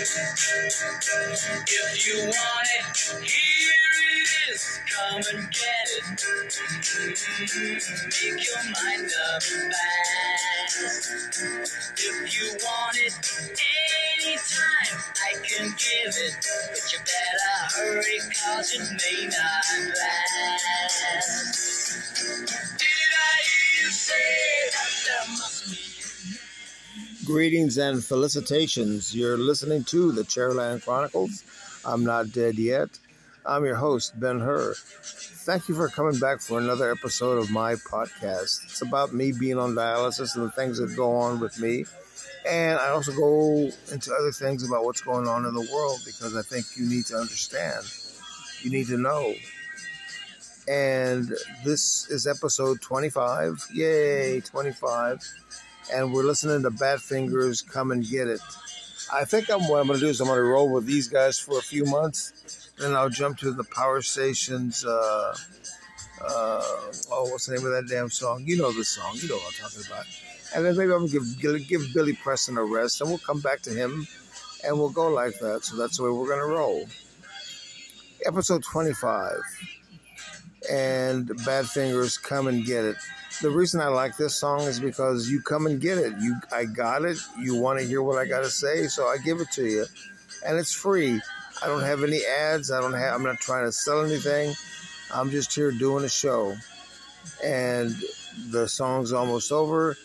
If you want it, here it is. Come and get it. Make your mind up fast. If you want it anytime, I can give it. But you better hurry, cause it may not last. Did I hear you say Greetings and felicitations. You're listening to the Chairland Chronicles. I'm not dead yet. I'm your host, Ben Hur. Thank you for coming back for another episode of my podcast. It's about me being on dialysis and the things that go on with me. And I also go into other things about what's going on in the world because I think you need to understand. You need to know. And this is episode 25. Yay, 25 and we're listening to Badfinger's Come and Get It. I think I'm, what I'm going to do is I'm going to roll with these guys for a few months, then I'll jump to the Power Stations. Uh, uh, oh, what's the name of that damn song? You know the song. You know what I'm talking about. And then maybe I'm going to give, give Billy Preston a rest, and we'll come back to him, and we'll go like that. So that's the way we're going to roll. Episode 25. And Badfinger's Come and Get It the reason I like this song is because you come and get it. You, I got it. You want to hear what I got to say, so I give it to you, and it's free. I don't have any ads. I don't have. I'm not trying to sell anything. I'm just here doing a show, and the song's almost over,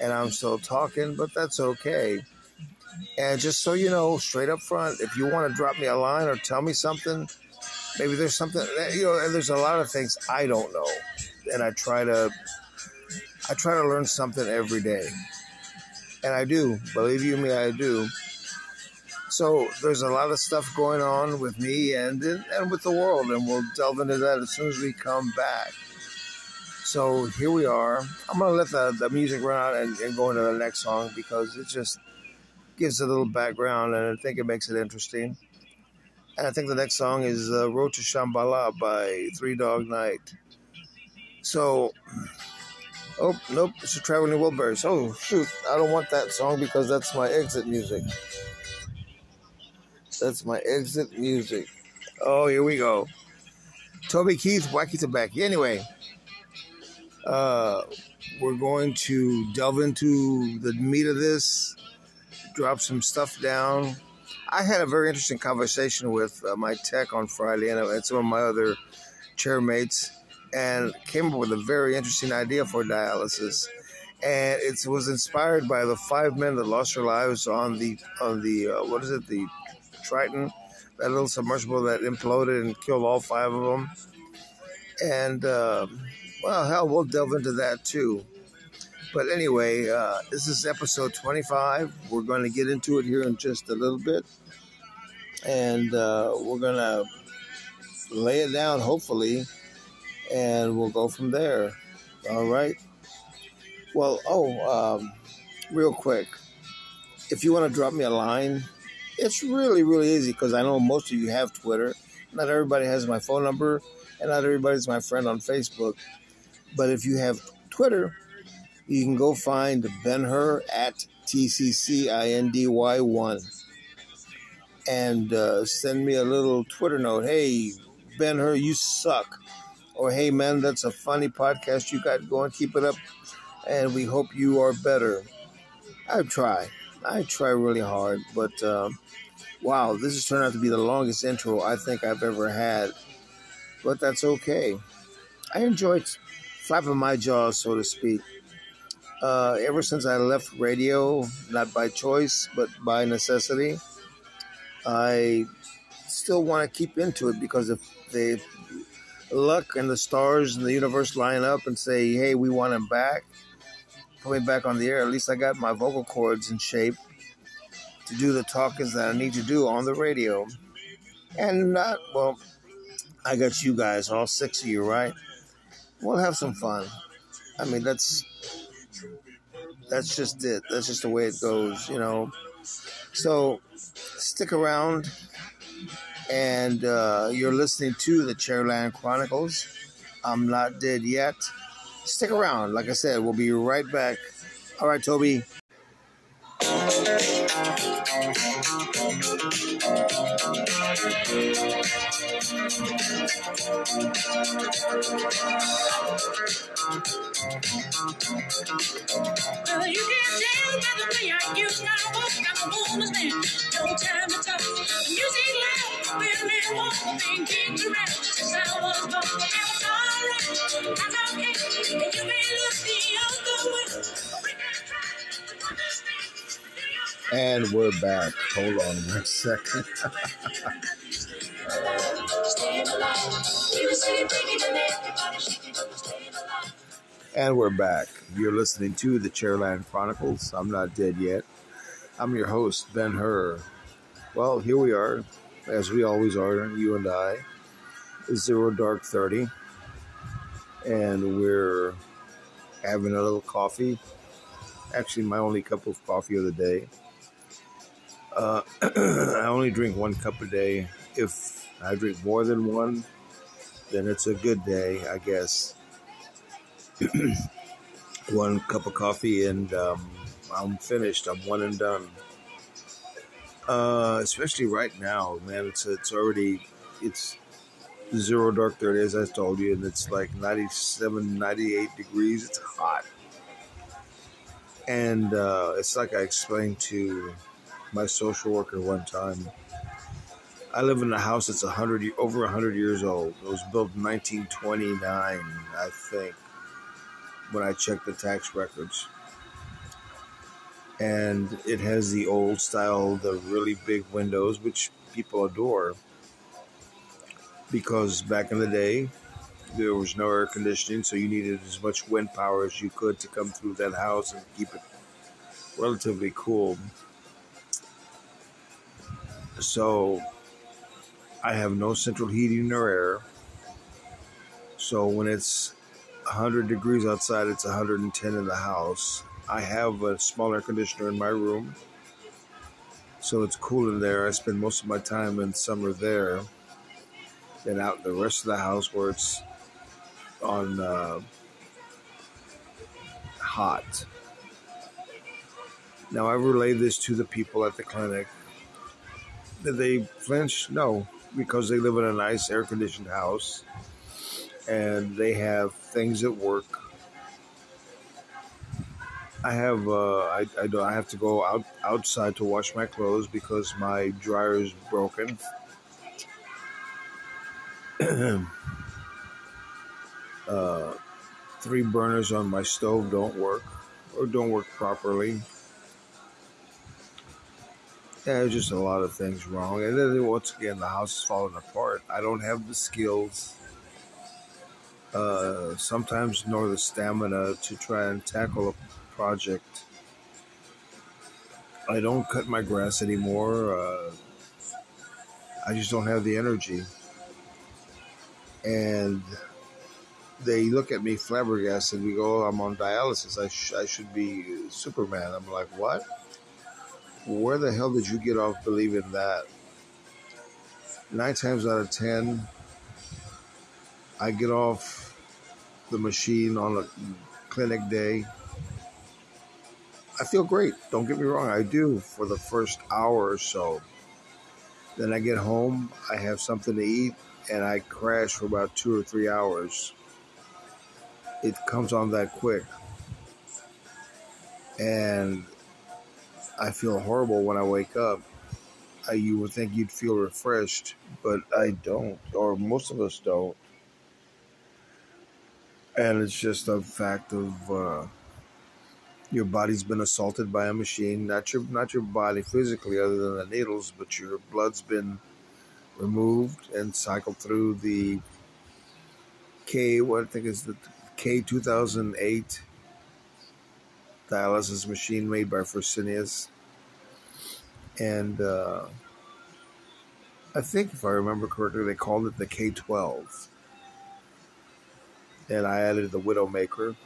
and I'm still talking, but that's okay. And just so you know, straight up front, if you want to drop me a line or tell me something, maybe there's something you know. And there's a lot of things I don't know, and I try to I try to learn something every day. And I do. Believe you me, I do. So there's a lot of stuff going on with me and and with the world, and we'll delve into that as soon as we come back. So here we are. I'm gonna let the, the music run out and, and go into the next song because it just gives a little background, and I think it makes it interesting. And I think the next song is uh, "Road to Shambala" by Three Dog Night. So Oh, nope, it's a Traveling Wilburys. Oh, shoot, I don't want that song because that's my exit music. That's my exit music. Oh, here we go. Toby Keith, Wacky Tobacco. Anyway, uh, we're going to delve into the meat of this, drop some stuff down. I had a very interesting conversation with uh, my tech on Friday and, and some of my other chairmates and came up with a very interesting idea for dialysis. And it was inspired by the five men that lost their lives on the on the uh, what is it the Triton, that little submersible that imploded and killed all five of them. And uh, well, hell, we'll delve into that too. But anyway, uh, this is episode 25. We're going to get into it here in just a little bit. And uh, we're to lay it down, hopefully, and we'll go from there. All right. Well, oh, um, real quick, if you want to drop me a line, it's really, really easy because I know most of you have Twitter. Not everybody has my phone number, and not everybody's my friend on Facebook. But if you have Twitter, you can go find Ben Hur at TCCINDY1 and uh, send me a little Twitter note. Hey, Ben Hur, you suck or hey man, that's a funny podcast you got going. Keep it up, and we hope you are better. I try, I try really hard, but um, wow, this has turned out to be the longest intro I think I've ever had. But that's okay. I enjoyed flapping my jaws, so to speak. Uh, ever since I left radio, not by choice, but by necessity, I still want to keep into it because if they luck and the stars and the universe line up and say, hey, we want him back, put me back on the air, at least I got my vocal cords in shape to do the talkings that I need to do on the radio. And not, well, I got you guys, all six of you, right? We'll have some fun. I mean, that's that's just it. That's just the way it goes, you know. So stick around and uh, you're listening to the Chairland Chronicles. I'm not dead yet. Stick around. Like I said, we'll be right back. All right, Toby. Well, you can't tell by the way I my walk. I'm a woman's man. No time to talk. Music loud, women walk, kicked around since I was born. I was alright, I'm okay, and you may look the other way. We can try to understand. And we're back. Hold on one second. Staying alive. We were celebrating and everybody shaking. Staying alive. And we're back. You're listening to the Chairland Chronicles. I'm not dead yet. I'm your host, Ben Hur. Well, here we are, as we always are, you and I. Zero Dark 30. And we're having a little coffee. Actually, my only cup of coffee of the day. Uh, I only drink one cup a day. If I drink more than one, then it's a good day, I guess. one cup of coffee and um, I'm finished. I'm one and done. Uh, especially right now, man. It's it's already it's zero dark thirty as I told you, and it's like 97, 98 degrees. It's hot, and uh, it's like I explained to my social worker one time. I live in a house that's a hundred over hundred years old. It was built in 1929, I think when I checked the tax records. And it has the old style, the really big windows, which people adore. Because back in the day, there was no air conditioning, so you needed as much wind power as you could to come through that house and keep it relatively cool. So I have no central heating or air. So when it's 100 degrees outside, it's 110 in the house. I have a small air conditioner in my room, so it's cool in there. I spend most of my time in summer there, then out in the rest of the house where it's on uh, hot. Now, I relay this to the people at the clinic. Did they flinch? No, because they live in a nice air conditioned house and they have things at work. I have uh, I, I, do, I have to go out outside to wash my clothes because my dryer is broken. uh, three burners on my stove don't work or don't work properly. Yeah, there's just a lot of things wrong. And then once again, the house is falling apart. I don't have the skills uh, sometimes nor the stamina to try and tackle a project. I don't cut my grass anymore. Uh, I just don't have the energy. And they look at me flabbergasted. We go, oh, I'm on dialysis. I, sh- I should be Superman. I'm like, what? Where the hell did you get off believing that? Nine times out of ten, I get off the machine on a clinic day. I feel great. Don't get me wrong, I do for the first hour or so. Then I get home, I have something to eat, and I crash for about two or three hours. It comes on that quick. And I feel horrible when I wake up. I, you would think you'd feel refreshed, but I don't, or most of us don't and it's just a fact of uh, your body's been assaulted by a machine. Not your not your body physically, other than the needles, but your blood's been removed and cycled through the K. What I think is the K two thousand eight dialysis machine made by Fresenius, and uh, I think if I remember correctly, they called it the K twelve and I added the Widowmaker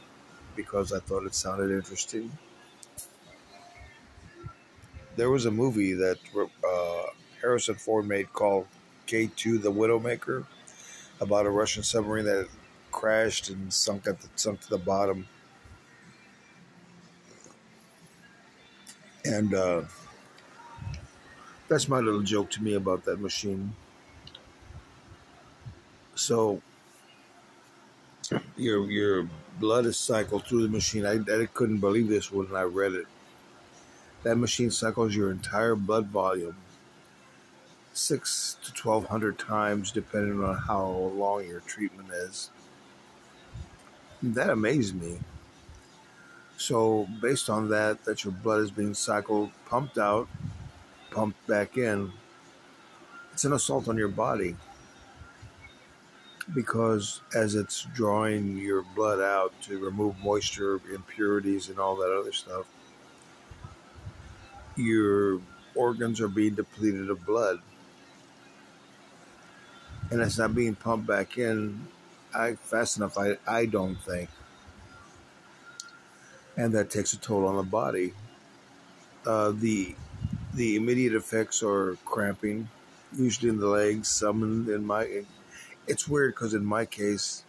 because I thought it sounded interesting. There was a movie that uh, Harrison Ford made called K2 The Widowmaker about a Russian submarine that crashed and sunk at the, sunk to the bottom. And uh, That's my little joke to me about that machine. So your your blood is cycled through the machine. I, I couldn't believe this when I read it. That machine cycles your entire blood volume six to twelve hundred times, depending on how long your treatment is. That amazed me. So, based on that, that your blood is being cycled, pumped out, pumped back in, it's an assault on your body because as it's drawing your blood out to remove moisture, impurities, and all that other stuff, your organs are being depleted of blood. And it's not being pumped back in I, fast enough, I, I don't think. And that takes a toll on the body. Uh, the the immediate effects are cramping, usually in the legs, some in, in my it's weird because in my case,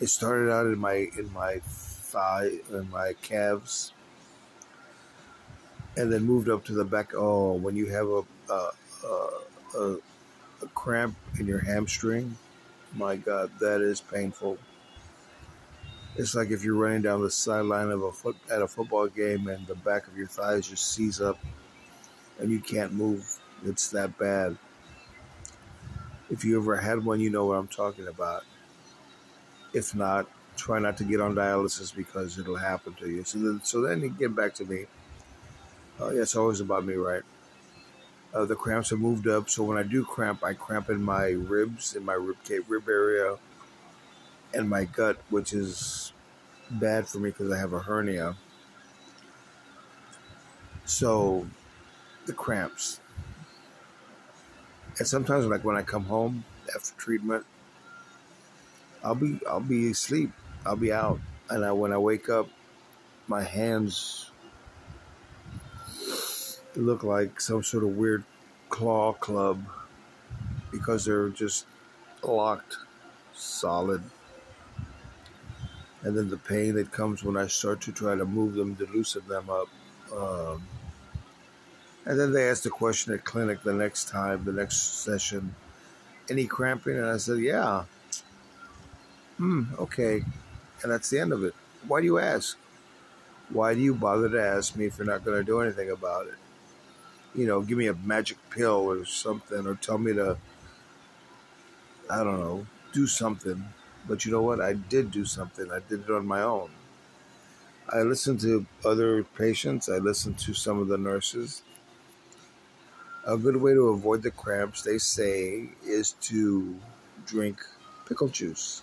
it started out in my in my thigh in my calves, and then moved up to the back. Oh, when you have a a, a, a cramp in your hamstring, my God, that is painful. It's like if you're running down the sideline of a foot at a football game and the back of your thighs just seize up, and you can't move. It's that bad. If you ever had one, you know what I'm talking about. If not, try not to get on dialysis because it'll happen to you. So then, so then you get back to me. Oh, yeah, it's always about me, right? Uh, the cramps have moved up, so when I do cramp, I cramp in my ribs, in my rib cage, rib area, and my gut, which is bad for me because I have a hernia. So, the cramps. And sometimes, like when I come home after treatment, I'll be I'll be asleep. I'll be out, and I, when I wake up, my hands look like some sort of weird claw club because they're just locked, solid. And then the pain that comes when I start to try to move them to loosen them up. Um, and then they asked a question at clinic the next time, the next session, any cramping? And I said, yeah. Hmm, okay. And that's the end of it. Why do you ask? Why do you bother to ask me if you're not going to do anything about it? You know, give me a magic pill or something, or tell me to, I don't know, do something. But you know what? I did do something. I did it on my own. I listened to other patients. I listened to some of the nurses. A good way to avoid the cramps, they say, is to drink pickle juice.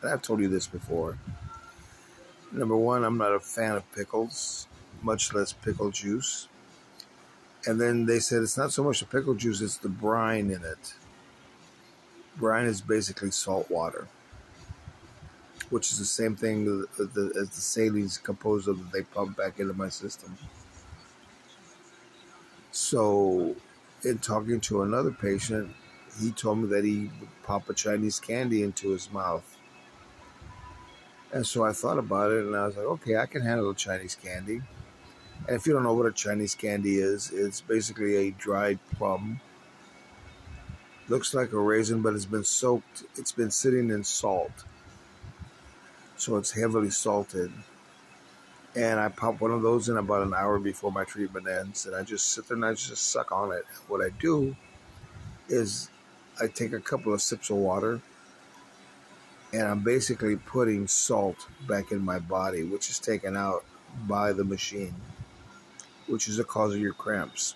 And I've told you this before. Number one, I'm not a fan of pickles, much less pickle juice. And then they said it's not so much the pickle juice, it's the brine in it. Brine is basically salt water, which is the same thing as the salines composed of that they pump back into my system. So, in talking to another patient, he told me that he would pop a Chinese candy into his mouth. And so I thought about it and I was like, okay, I can handle Chinese candy. And if you don't know what a Chinese candy is, it's basically a dried plum. Looks like a raisin, but it's been soaked, it's been sitting in salt. So it's heavily salted and I pop one of those in about an hour before my treatment ends, and I just sit there and I just suck on it. What I do is I take a couple of sips of water, and I'm basically putting salt back in my body, which is taken out by the machine, which is the cause of your cramps.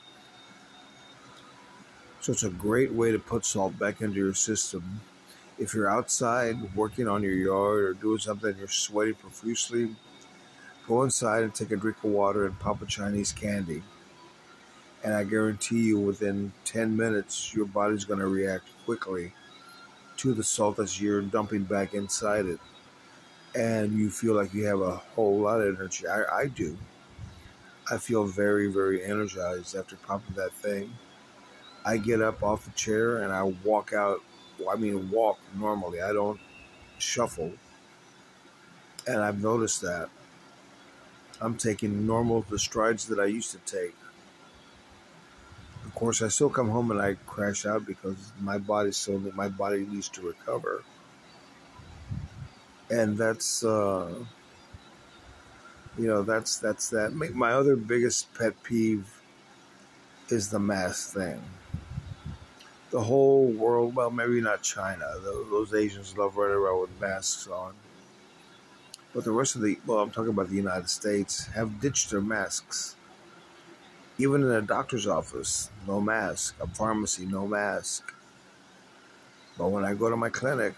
So it's a great way to put salt back into your system. If you're outside working on your yard or doing something, you're sweating profusely Go inside and take a drink of water and pop a Chinese candy. And I guarantee you, within 10 minutes, your body's going to react quickly to the salt that you're dumping back inside it. And you feel like you have a whole lot of energy. I, I do. I feel very, very energized after popping that thing. I get up off the chair and I walk out. I mean, walk normally. I don't shuffle. And I've noticed that. I'm taking normal the strides that I used to take. Of course, I still come home and I crash out because my body still my body needs to recover, and that's uh, you know that's that's that. My other biggest pet peeve is the mask thing. The whole world, well, maybe not China. Those Asians love running around with masks on. But the rest of the, well, I'm talking about the United States, have ditched their masks. Even in a doctor's office, no mask. A pharmacy, no mask. But when I go to my clinic,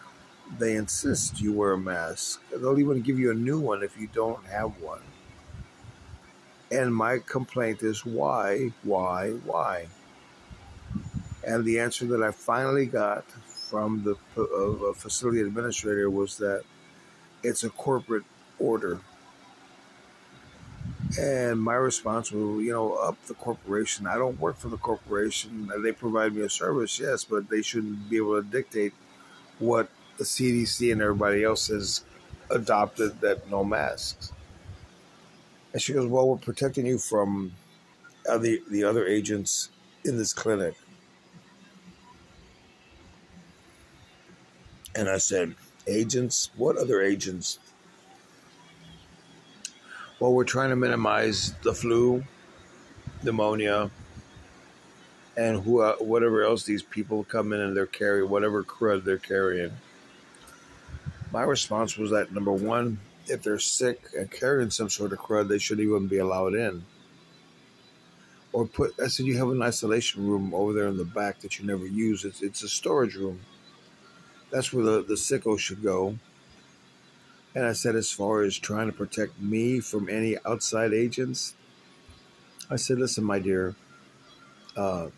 they insist you wear a mask. They'll even give you a new one if you don't have one. And my complaint is why, why, why? And the answer that I finally got from the uh, facility administrator was that it's a corporate order. And my response was, you know, up the corporation. I don't work for the corporation. Uh, they provide me a service, yes, but they shouldn't be able to dictate what the CDC and everybody else has adopted that no masks. And she goes, Well, we're protecting you from the, the other agents in this clinic. And I said, Agents? What other agents? Well, we're trying to minimize the flu, pneumonia, and who, uh, whatever else these people come in and they're carrying, whatever crud they're carrying. My response was that number one, if they're sick and carrying some sort of crud, they shouldn't even be allowed in. Or put, I said, you have an isolation room over there in the back that you never use. It's, it's a storage room. That's where the, the sickos should go. And I said, as far as trying to protect me from any outside agents, I said, listen, my dear, uh,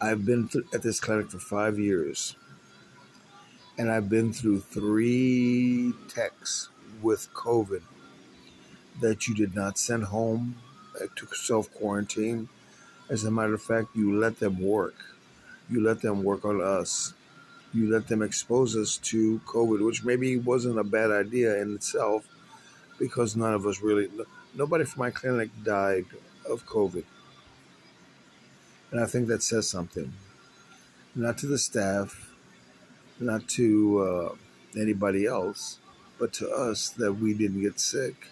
I've been th- at this clinic for five years and I've been through three techs with COVID that you did not send home uh, to self quarantine. As a matter of fact, you let them work. You let them work on us. You let them expose us to COVID, which maybe wasn't a bad idea in itself because none of us really, nobody from my clinic died of COVID. And I think that says something. Not to the staff, not to uh, anybody else, but to us that we didn't get sick.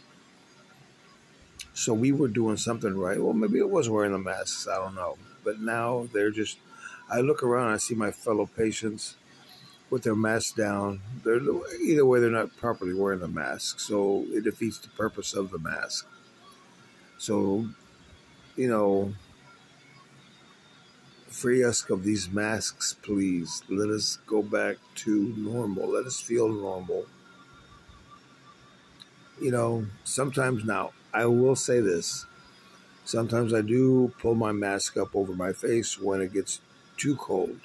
So we were doing something right. Well, maybe it was wearing the masks. I don't know. But now they're just, I look around, I see my fellow patients with their masks down. They're, either way, they're not properly wearing the mask. So it defeats the purpose of the mask. So, you know, Free us of these masks, please. Let us go back to normal. Let us feel normal. You know, sometimes now, I will say this. Sometimes I do pull my mask up over my face when it gets too cold.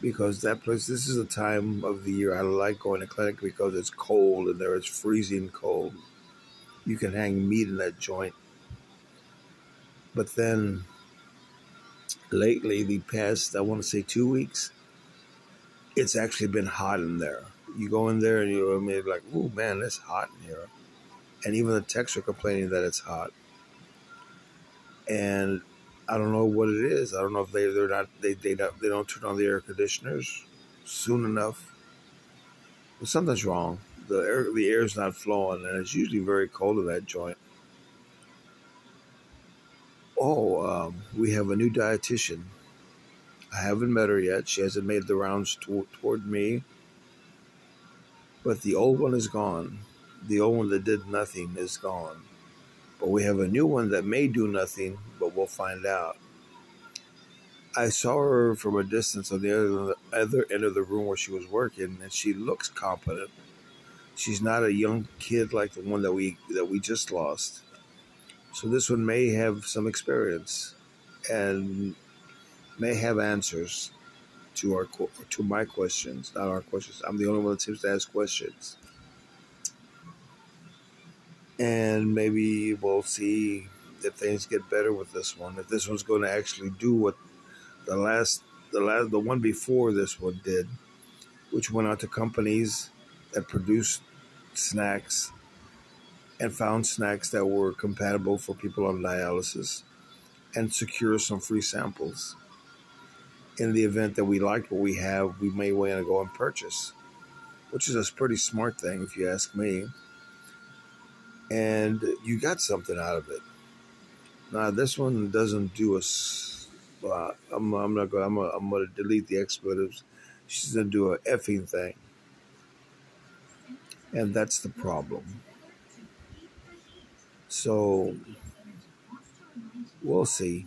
Because that place, this is a time of the year I like going to clinic because it's cold and there it's freezing cold. You can hang meat in that joint. But then lately, the past, I want to say two weeks, it's actually been hot in there. You go in there and you're like, oh man, it's hot in here. And even the techs are complaining that it's hot. And I don't know what it is. I don't know if they they're not they they don't they don't turn on the air conditioners soon enough. Something's wrong. The air the air's not flowing, and it's usually very cold in that joint oh, um, we have a new dietitian. I haven't met her yet. She hasn't made the rounds to- toward me. But the old one is gone. The old one that did nothing is gone. But we have a new one that may do nothing, but we'll find out. I saw her from a distance on the other, other end of the room where she was working, and she looks competent. She's not a young kid like the one that we that we just lost. So this one may have some experience and may have answers to our to my questions, not our questions. I'm the only one that seems to ask questions. And maybe we'll see if things get better with this one. If this one's going to actually do what the last the last the one before this one did, which went out to companies that produced snacks and found snacks that were compatible for people on dialysis and secure some free samples. In the event that we like what we have, we may want to go and purchase, which is a pretty smart thing if you ask me. And you got something out of it. Now this one doesn't do us. Uh, I'm, I'm not going. I'm, I'm going to delete the expletives. She's going to do a effing thing, and that's the problem. So we'll see.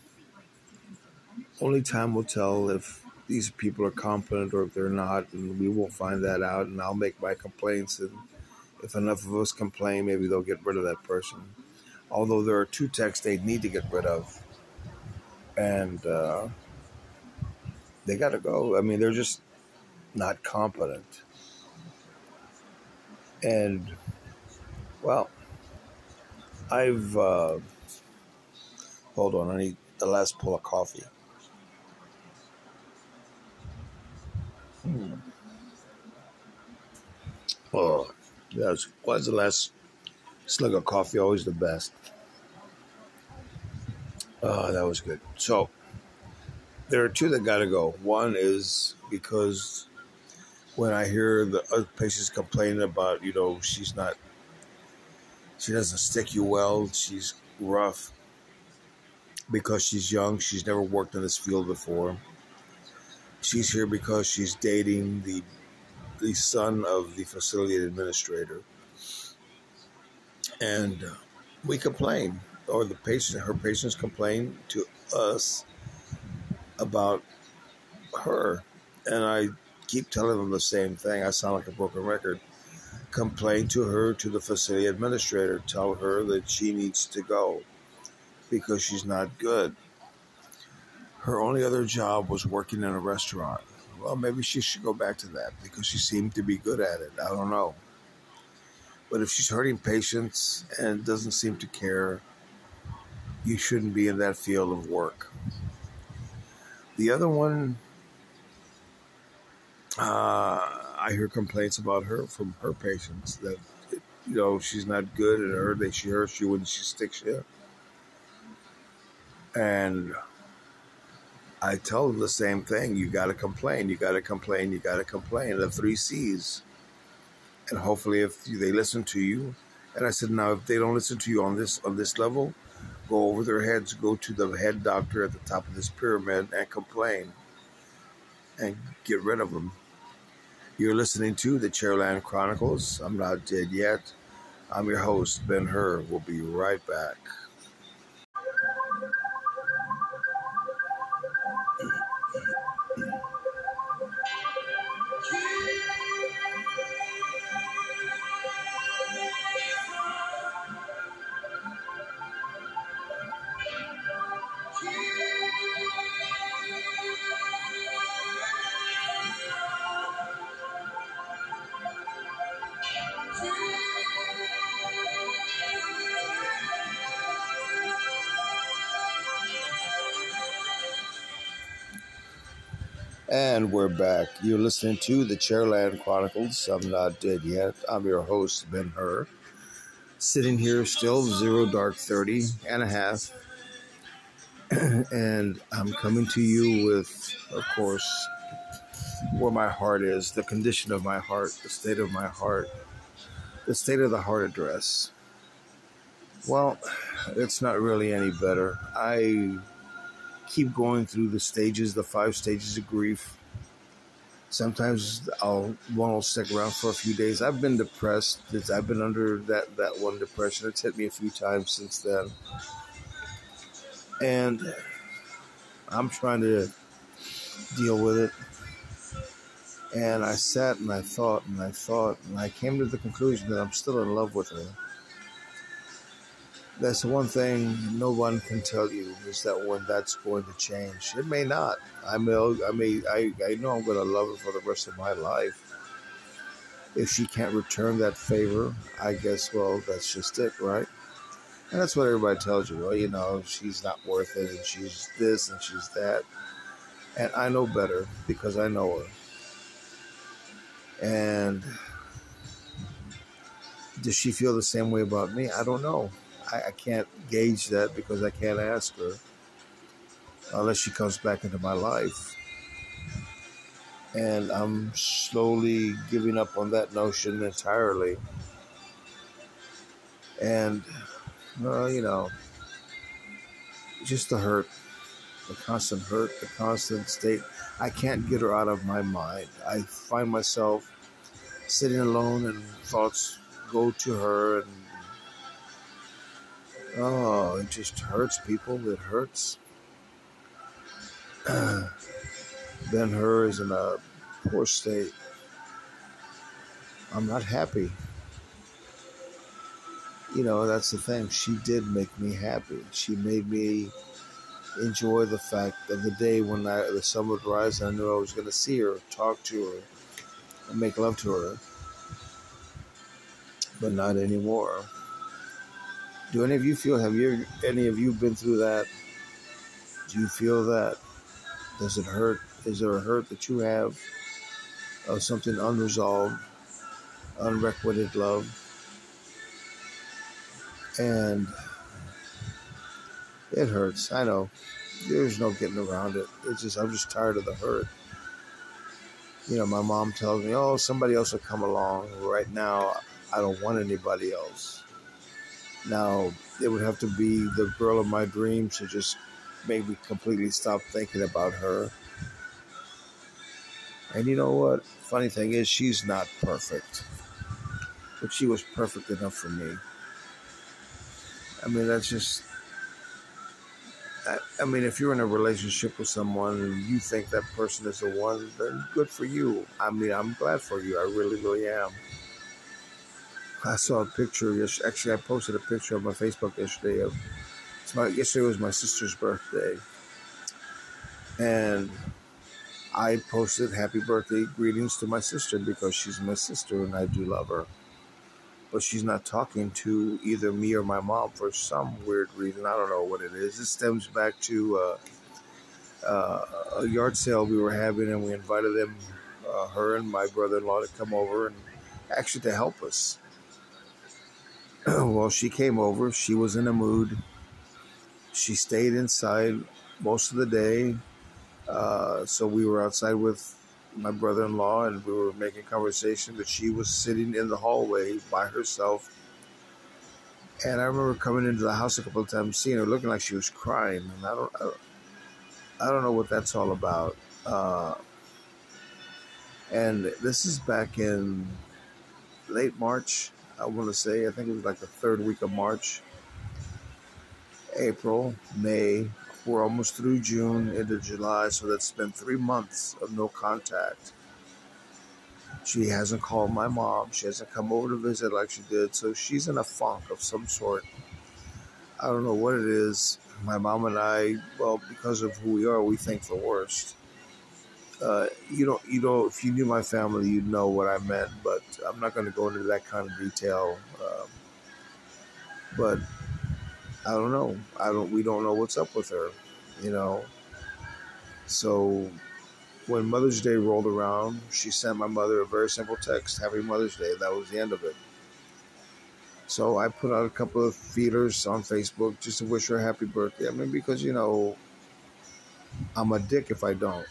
Only time will tell if these people are competent or if they're not, and we will find that out. And I'll make my complaints, and if enough of us complain, maybe they'll get rid of that person although there are two texts they need to get rid of. And uh, they got to go. I mean, they're just not competent. And, well, I've. Uh, hold on, I need the last pull of coffee. Hmm. Oh, Why's the last slug of coffee always the best? Oh, that was good. So there are two that got to go. One is because when I hear the other patients complaining about, you know, she's not, she doesn't stick you well, she's rough because she's young, she's never worked in this field before. She's here because she's dating the the son of the facility administrator, and uh, we complain or the patient, her patients complain to us about her. And I keep telling them the same thing. I sound like a broken record. Complain to her, to the facility administrator. Tell her that she needs to go because she's not good. Her only other job was working in a restaurant. Well, maybe she should go back to that because she seemed to be good at it. I don't know. But if she's hurting patients and doesn't seem to care, you shouldn't be in that field of work. The other one, uh, I hear complaints about her from her patients that you know she's not good at her. They she hurts you when she sticks you, and I tell them the same thing. You got to complain. You got to complain. You got to complain. The three C's, and hopefully, if they listen to you, and I said, now if they don't listen to you on this on this level, go over their heads, go to the head doctor at the top of this pyramid and complain and get rid of them. You're listening to the Chairland Chronicles. I'm not dead yet. I'm your host, Ben Hur. We'll be right back. We're back. You're listening to the Chairland Chronicles. I'm not dead yet. I'm your host, Ben Hur. Sitting here still, zero dark 30 and a half. and I'm coming to you with, of course, where my heart is, the condition of my heart, the state of my heart, the state of the heart address. Well, it's not really any better. I keep going through the stages, the five stages of grief. Sometimes I'll one will stick around for a few days. I've been depressed. I've been under that that one depression. It's hit me a few times since then, and I'm trying to deal with it. And I sat and I thought and I thought and I came to the conclusion that I'm still in love with her that's one thing no one can tell you is that when that's going to change. It may not. I may, I may, I, I know I'm going to love her for the rest of my life. If she can't return that favor, I guess, well, that's just it, right? And that's what everybody tells you. Well, you know, she's not worth it, and she's this, and she's that. And I know better because I know her. And does she feel the same way about me? I don't know. I, I can't gauge that because I can't ask her. unless she comes back into my life. And I'm slowly giving up on that notion entirely. And, well, you know, just the hurt, the constant hurt, the constant state. I can't get her out of my mind. I find myself sitting alone and thoughts go to her and oh it just hurts people. It hurts. Ben hur is in a poor state. I'm not happy. You know that's the thing. She did make me happy. She made me enjoy the fact of the day when I, the sun would rise and i knew i was going to see her talk to her and make love to her. But not anymore. Do any of you feel, have you, any of you been through that? Do you feel that? Does it hurt? Is there a hurt that you have of something unresolved, unrequited love? And it hurts. I know. There's no getting around it. It's just, I'm just tired of the hurt. You know, my mom tells me, oh, somebody else will come along. Right now, I don't want anybody else. Now, it would have to be the girl of my dreams to just make me completely stop thinking about her. And you know what? Funny thing is, she's not perfect. But she was perfect enough for me. I mean, that's just. I, I mean, if you're in a relationship with someone and you think that person is the one, then good for you. I mean, I'm glad for you. I really, really am. I saw a picture. Yesterday. Actually, I posted a picture on my Facebook yesterday of. My yesterday was my sister's birthday, and I posted happy birthday greetings to my sister because she's my sister and I do love her. But she's not talking to either me or my mom for some weird reason. I don't know what it is. It stems back to uh, uh, a yard sale we were having, and we invited them, uh, her and my brother-in-law, to come over and actually to help us. well, she came over. She was in a mood. She stayed inside most of the day. Uh, so we were outside with my brother in law and we were making conversation, but she was sitting in the hallway by herself. And I remember coming into the house a couple of times, seeing her looking like she was crying. And I don't, I don't, know what that's all about. Uh, and this is back in late March. I want to say, I think it was like the third week of March, April, May. We're almost through June into July, so that's been three months of no contact. She hasn't called my mom. She hasn't come over to visit like she did, so she's in a funk of some sort. I don't know what it is. My mom and I, well, because of who we are, we think the worst uh, you don't you know if you knew my family you'd know what I meant but I'm not going to go into that kind of detail um, but I don't know. I don't we don't know what's up with her you know? So when Mother's Day rolled around she sent my mother a very simple text Happy Mother's Day that was the end of it. So I put out a couple of feeders on Facebook just to wish her a happy birthday I mean because you know I'm a dick if I don't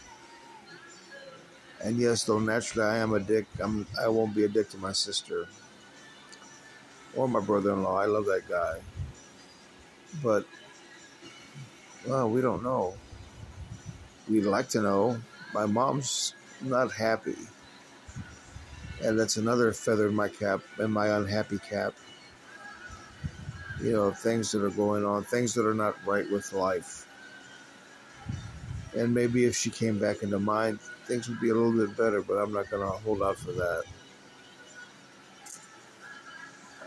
and yes, though naturally I am a dick, I'm I won't be a dick to my sister or my brother-in-law. I love that guy, but well, we don't know. We'd like to know. My mom's not happy, and that's another feather in my cap, in my unhappy cap. You know, things that are going on, things that are not right with life. And maybe if she came back into mind, things would be a little bit better, but I'm not going to hold out for that.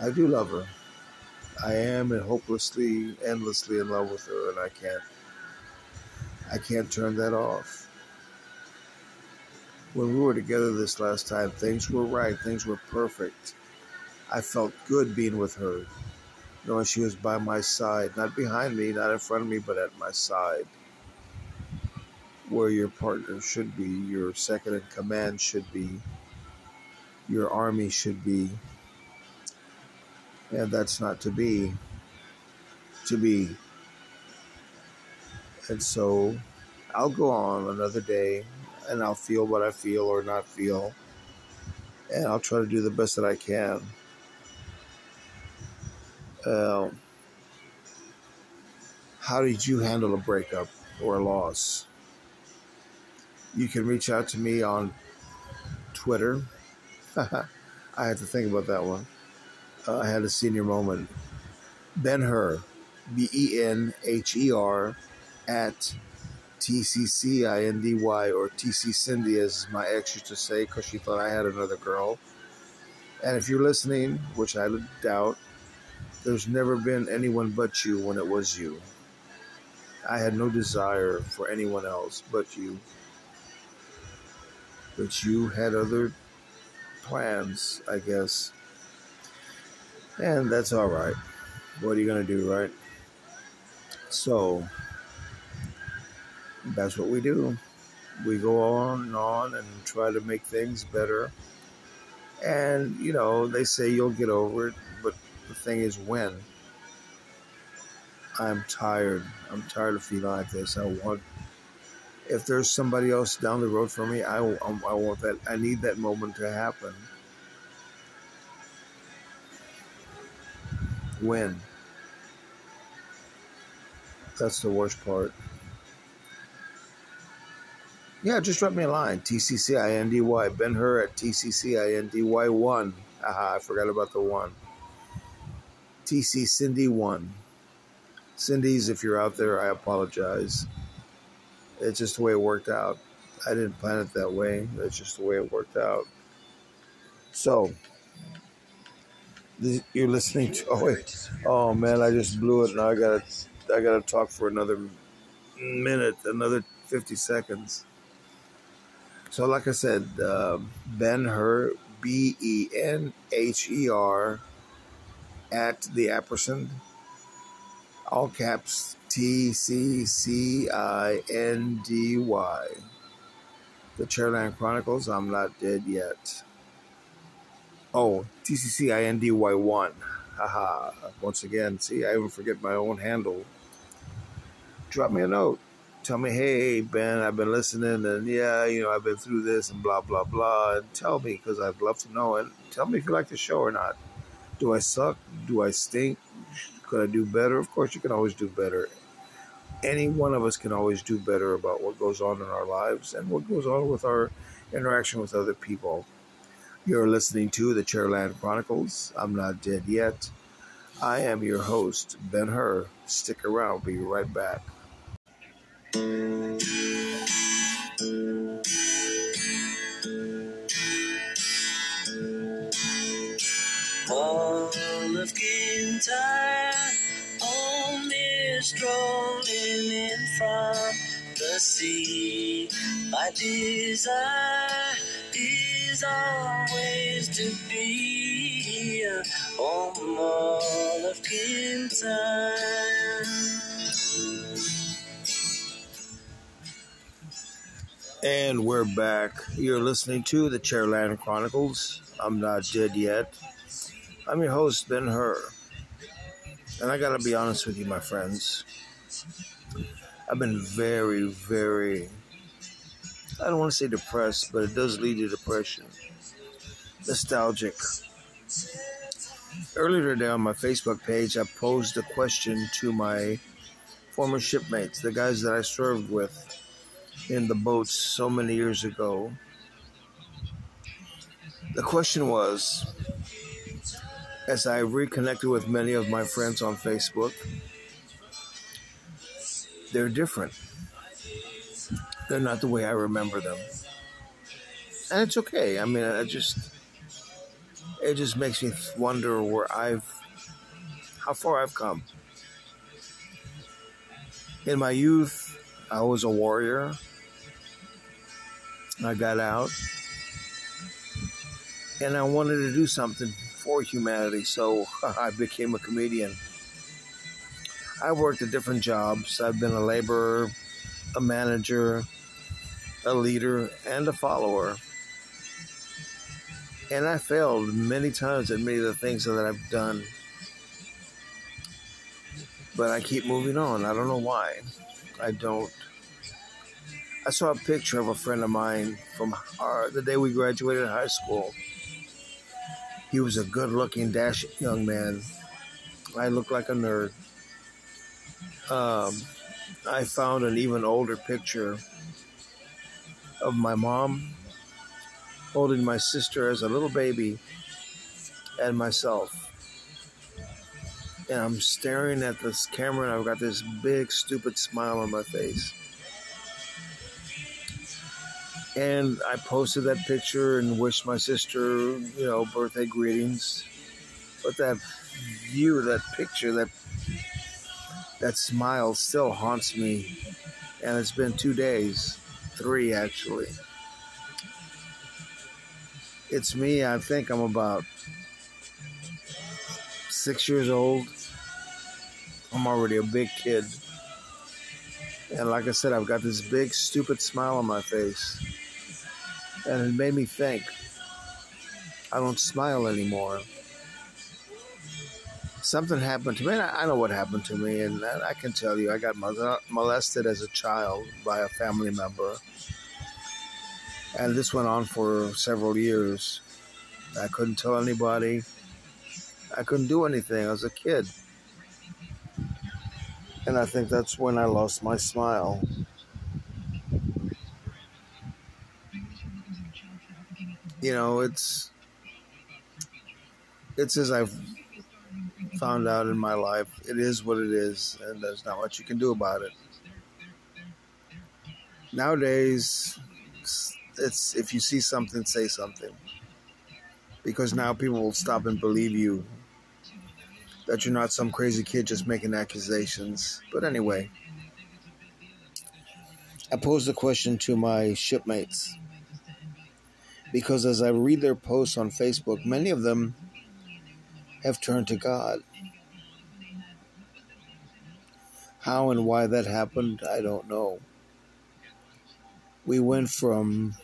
I do love her. I am hopelessly, endlessly in love with her, and I can't, I can't turn that off. When we were together this last time, things were right, things were perfect. I felt good being with her, knowing she was by my side, not behind me, not in front of me, but at my side where your partner should be, your second in command should be, your army should be. And that's not to be. To be. And so I'll go on another day and I'll feel what I feel or not feel. And I'll try to do the best that I can. Uh, how did you handle a breakup or a loss? You can reach out to me on Twitter. I had to think about that one. Uh, I had a senior moment. Ben Hur, B E N H E R, at T C C I N D Y, or T C Cindy, as my ex used to say, because she thought I had another girl. And if you're listening, which I doubt, there's never been anyone but you when it was you. I had no desire for anyone else but you. But you had other plans, I guess. And that's all right. What are you going to do, right? So, that's what we do. We go on and on and try to make things better. And, you know, they say you'll get over it, but the thing is when. I'm tired. I'm tired of feeling like this. I want, if there's somebody else down the road for me, I, um, I want that. I need that moment to happen. When? That's the worst part. Yeah, just drop me a line. TCCINDY. Ben Hur at TCCINDY1. Aha, I forgot about the one. TC Cindy 1. Cindy's, if you're out there, I apologize. It's just the way it worked out. I didn't plan it that way. It's just the way it worked out. So, you're listening to. Oh wait, oh man, I just blew it. Now I gotta, I gotta talk for another minute, another fifty seconds. So, like I said, uh, Ben Hur, B E N H E R, at the ampersand, all caps T C C I N D Y. The Chairland Chronicles. I'm not dead yet. Oh, T C C I N D Y one. Haha. Once again, see, I even forget my own handle. Drop me a note tell me, hey, Ben, I've been listening, and yeah, you know, I've been through this, and blah, blah, blah. And tell me, because I'd love to know. And tell me if you like the show or not. Do I suck? Do I stink? Could I do better? Of course, you can always do better. Any one of us can always do better about what goes on in our lives and what goes on with our interaction with other people. You're listening to the Chairland Chronicles. I'm not dead yet. I am your host, Ben Hur. Stick around, be right back. All of only strolling in from the sea. My desire is always to be home Mull of Kintyre. And we're back. You're listening to the Chairland Chronicles. I'm not dead yet. I'm your host, Ben Hur. And I gotta be honest with you, my friends. I've been very, very, I don't want to say depressed, but it does lead to depression. Nostalgic. Earlier today on my Facebook page, I posed a question to my former shipmates, the guys that I served with in the boats so many years ago. The question was as I reconnected with many of my friends on Facebook, they're different. They're not the way I remember them. And it's okay. I mean, it just it just makes me wonder where I've how far I've come. In my youth, I was a warrior. I got out and I wanted to do something for humanity, so I became a comedian. I worked at different jobs. I've been a laborer, a manager, a leader, and a follower. And I failed many times at many of the things that I've done. But I keep moving on. I don't know why. I don't. I saw a picture of a friend of mine from our, the day we graduated high school. He was a good looking, dashing young man. I looked like a nerd. Um, I found an even older picture of my mom holding my sister as a little baby and myself. And I'm staring at this camera and I've got this big, stupid smile on my face. And I posted that picture and wished my sister, you know, birthday greetings. But that view, that picture, that that smile still haunts me. And it's been two days, three actually. It's me, I think I'm about six years old. I'm already a big kid. And like I said, I've got this big, stupid smile on my face. And it made me think I don't smile anymore something happened to me. I know what happened to me, and I can tell you, I got molested as a child by a family member, and this went on for several years. I couldn't tell anybody. I couldn't do anything. I was a kid, and I think that's when I lost my smile. You know, it's it's as I've found out in my life. It is what it is, and there's not much you can do about it. Nowadays, it's if you see something, say something. Because now people will stop and believe you that you're not some crazy kid just making accusations. But anyway, I posed a question to my shipmates because as I read their posts on Facebook, many of them have turned to God. How and why that happened, I don't know. We went from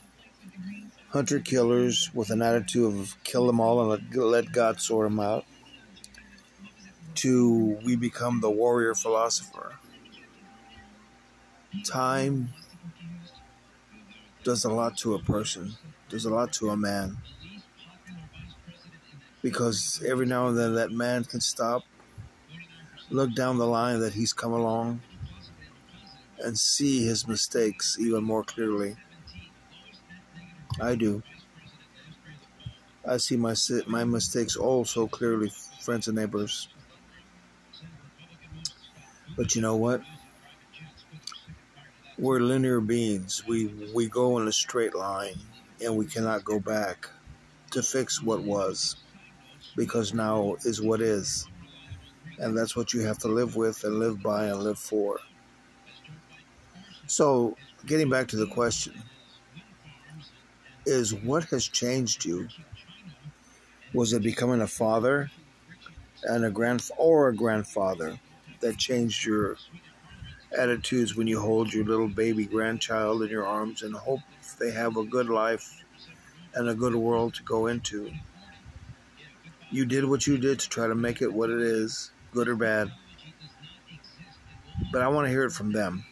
hunter killers with an attitude of kill them all and let God sort them out to we become the warrior philosopher. Time does a lot to a person, does a lot to a man. Because every now and then that man can stop look down the line that he's come along and see his mistakes even more clearly. I do. I see my my mistakes all so clearly, friends and neighbors. But you know what? We're linear beings. We we go in a straight line, and we cannot go back to fix what was, because now is what is. And that's what you have to live with and live by and live for. So, getting back to the question is what has changed you? Was it becoming a father and a grand or a grandfather that changed your attitudes when you hold your little baby grandchild in your arms and hope they have a good life and a good world to go into? You did what you did to try to make it what it is good or bad. But I want to hear it from them.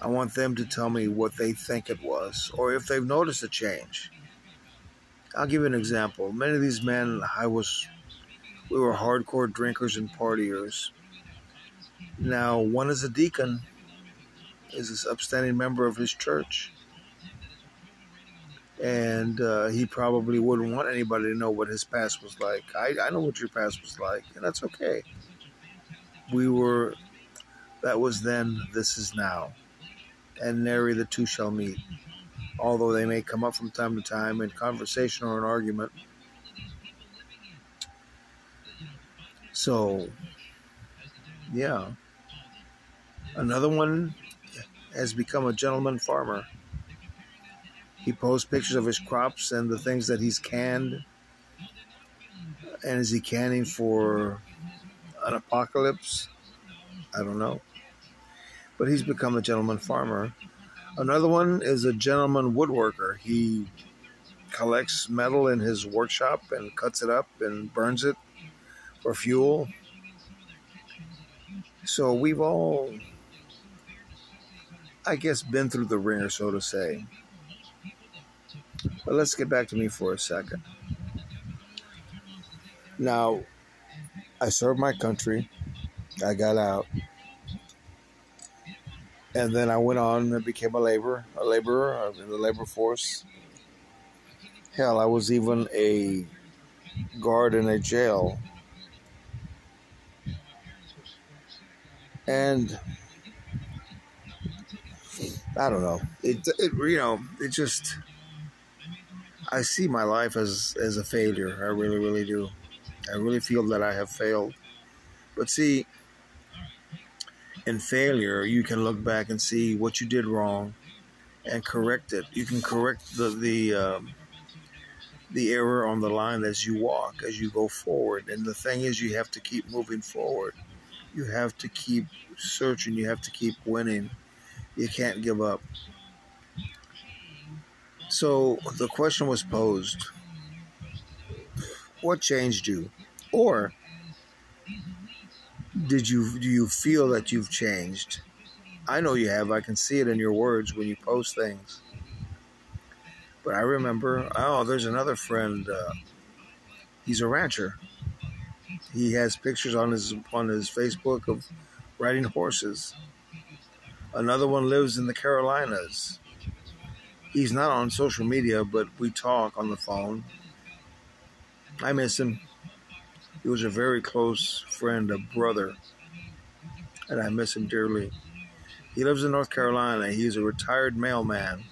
I want them to tell me what they think it was, or if they've noticed a change. I'll give you an example. Many of these men, I was, we were hardcore drinkers and partiers. Now, one is a deacon, is this upstanding member of his church and uh, he probably wouldn't want anybody to know what his past was like. I, I know what your past was like, and that's okay. We were, that was then, this is now. And nary the two shall meet. Although they may come up from time to time in conversation or an argument. So, yeah. Another one has become a gentleman farmer. He posts pictures of his crops and the things that he's canned. And is he canning for an apocalypse? I don't know. But he's become a gentleman farmer. Another one is a gentleman woodworker. He collects metal in his workshop and cuts it up and burns it for fuel. So we've all I guess, been through the ringer, so to say. But let's get back to me for a second. Now, I served my country. I got out. And then I went on and became a laborer, a laborer in the labor force. Hell, I was even a guard in a jail. And I don't know. It, it you know, it just I see my life as as a failure. I really really do. I really feel that I have failed. But see, in failure, you can look back and see what you did wrong and correct it. You can correct the the um, the error on the line as you walk, as you go forward. And the thing is, you have to keep moving forward. You have to keep searching. You have to keep winning. You can't give up. So the question was posed What changed you? Or did you do you feel that you've changed? I know you have. I can see it in your words when you post things. But I remember, oh, there's another friend. Uh, he's a rancher. He has pictures on his on his Facebook of riding horses. Another one lives in the Carolinas. He's not on social media, but we talk on the phone. I miss him. He was a very close friend, a brother, and I miss him dearly. He lives in North Carolina. He's a retired mailman,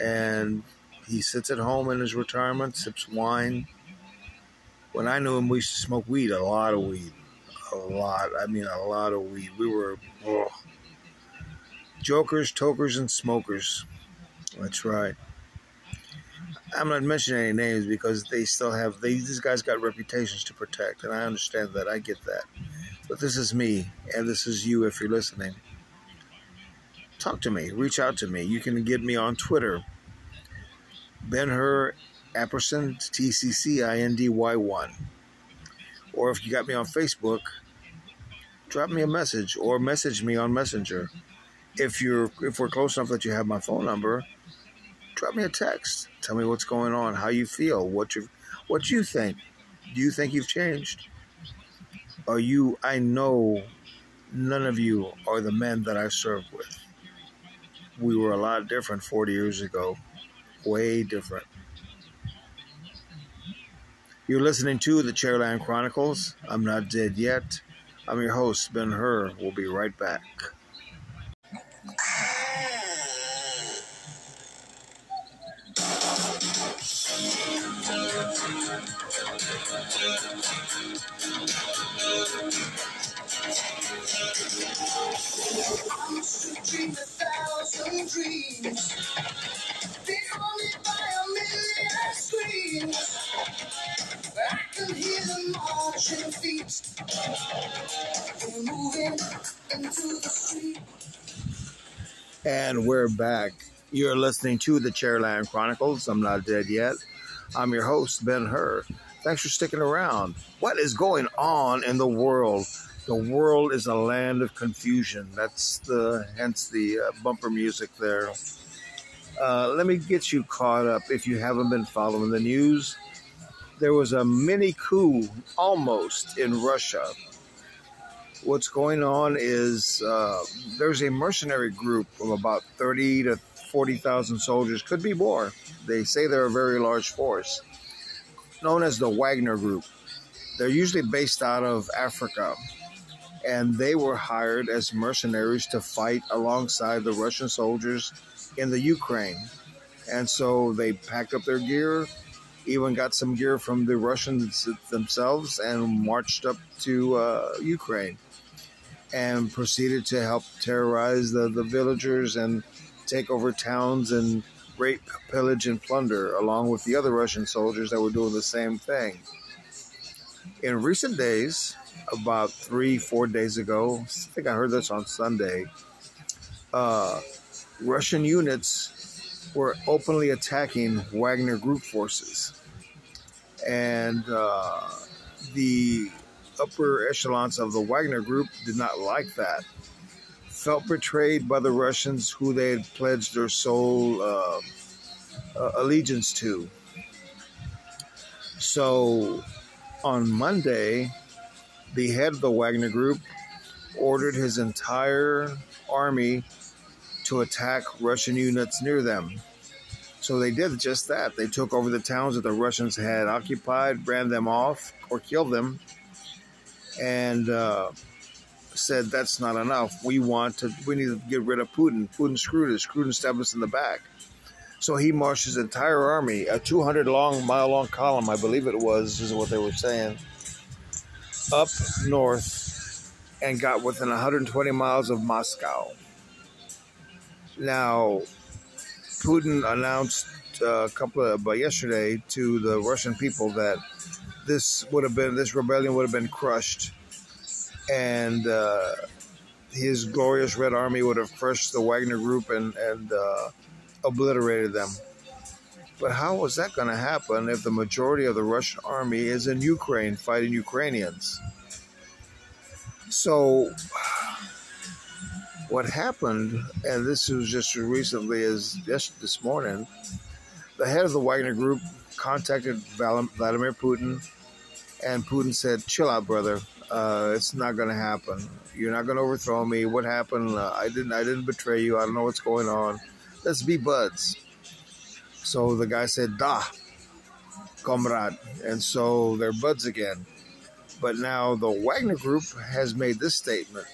and he sits at home in his retirement, sips wine. When I knew him, we used to smoke weed, a lot of weed, a lot. I mean, a lot of weed. We were oh, jokers, tokers, and smokers. That's right. I'm not mentioning any names because they still have they, these guys got reputations to protect, and I understand that. I get that. But this is me, and this is you if you're listening. Talk to me. Reach out to me. You can get me on Twitter. Ben Hur ampersand T C C I N D Y one. Or if you got me on Facebook, drop me a message or message me on Messenger. If you're if we're close enough that you have my phone number, drop me a text. Tell me what's going on, how you feel, what you what you think. Do you think you've changed? Are you I know none of you are the men that I served with. We were a lot different 40 years ago. Way different. You're listening to the Chairland Chronicles. I'm not dead yet. I'm your host, Ben Hur. We'll be right back. dreams. Beholden by a million screams. Hear the marching feet. They're moving into the street. And we're back. You're listening to the Chairland Chronicles. I'm not dead yet. I'm your host, Ben Hur. Thanks for sticking around. What is going on in the world? The world is a land of confusion. That's the hence the uh, bumper music there. Uh, let me get you caught up if you haven't been following the news. There was a mini coup almost in Russia. What's going on is uh, there's a mercenary group of about 30 to 40,000 soldiers, could be more. They say they're a very large force, known as the Wagner Group. They're usually based out of Africa and they were hired as mercenaries to fight alongside the Russian soldiers in the Ukraine. And so they packed up their gear, even got some gear from the Russians themselves, and marched up to uh, Ukraine and proceeded to help terrorize the, the villagers and take over towns and rape, pillage, and plunder, along with the other Russian soldiers that were doing the same thing. In recent days, about three, four days ago. I think I heard this on Sunday. Uh, Russian units were openly attacking Wagner group forces. And uh, the upper echelons of the Wagner group did not like that. felt betrayed by the Russians who they had pledged their sole uh, uh, allegiance to. So on Monday, the head of the Wagner Group ordered his entire army to attack Russian units near them. So they did just that. They took over the towns that the Russians had occupied, ran them off, or killed them, and uh, said that's not enough. We want to. We need to get rid of Putin. Putin screwed us. Putin stabbed us in the back. So he marched his entire army, a 200 long mile long column, I believe it was, is what they were saying, up north and got within 120 miles of Moscow. Now, Putin announced uh, a couple of uh, yesterday to the Russian people that this would have been this rebellion would have been crushed, and uh, his glorious Red Army would have crushed the Wagner Group and and uh, obliterated them. But how was that going to happen if the majority of the Russian army is in Ukraine fighting Ukrainians? So what happened, and this was just recently as just this morning, the head of the Wagner Group contacted Vladimir Putin, and Putin said, "Chill out, brother. Uh, it's not going to happen. You're not going to overthrow me. What happened? Uh, I didn't. I didn't betray you. I don't know what's going on. Let's be buds." So the guy said, "Da, comrade," and so they're buds again. But now the Wagner Group has made this statement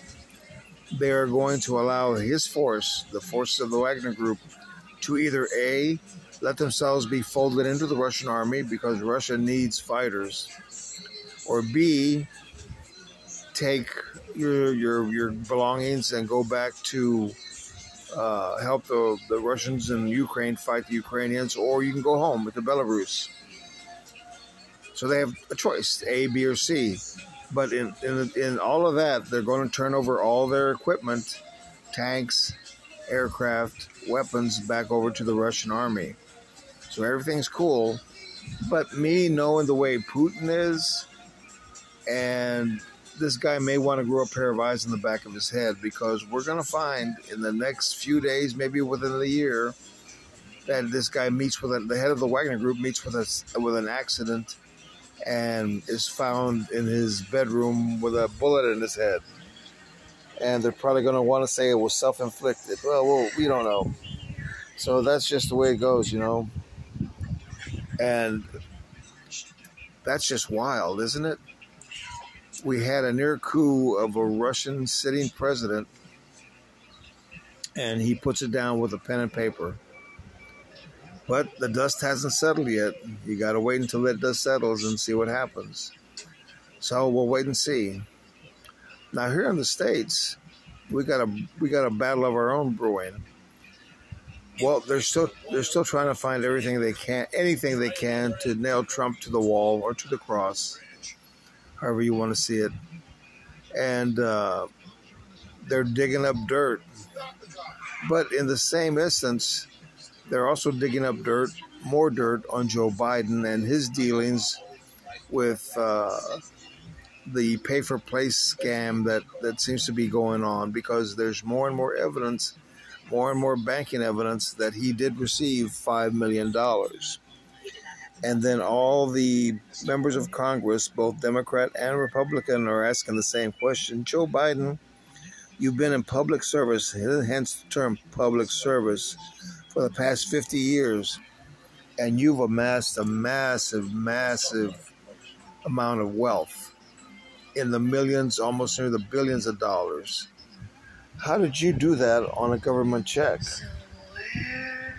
they are going to allow his force, the forces of the Wagner Group, to either A, let themselves be folded into the Russian army because Russia needs fighters, or B, take your your your belongings and go back to uh, help the, the Russians in Ukraine fight the Ukrainians, or you can go home with the Belarus. So they have a choice, A, B, or C. But in, in, in all of that, they're going to turn over all their equipment, tanks, aircraft, weapons back over to the Russian army. So everything's cool. But me knowing the way Putin is, and this guy may want to grow a pair of eyes in the back of his head because we're going to find in the next few days, maybe within the year, that this guy meets with a, the head of the Wagner Group meets with a with an accident and is found in his bedroom with a bullet in his head. And they're probably going to want to say it was self inflicted. Well, well, we don't know. So that's just the way it goes, you know. And that's just wild, isn't it? We had a near coup of a Russian sitting president, and he puts it down with a pen and paper. But the dust hasn't settled yet. You got to wait until that dust settles and see what happens. So we'll wait and see. Now here in the states, we got a we got a battle of our own brewing. Well, they're still they're still trying to find everything they can, anything they can to nail Trump to the wall or to the cross, however you want to see it. And uh, they're digging up dirt. But in the same instance, they're also digging up dirt, more dirt on Joe Biden and his dealings with uh, the pay for place scam that, that seems to be going on because there's more and more evidence, more and more banking evidence that he did receive $5 million. And then all the members of Congress, both Democrat and Republican, are asking the same question Joe Biden, you've been in public service, hence the term public service for the past 50 years, and you've amassed a massive, massive amount of wealth in the millions, almost near the billions of dollars. How did you do that on a government check?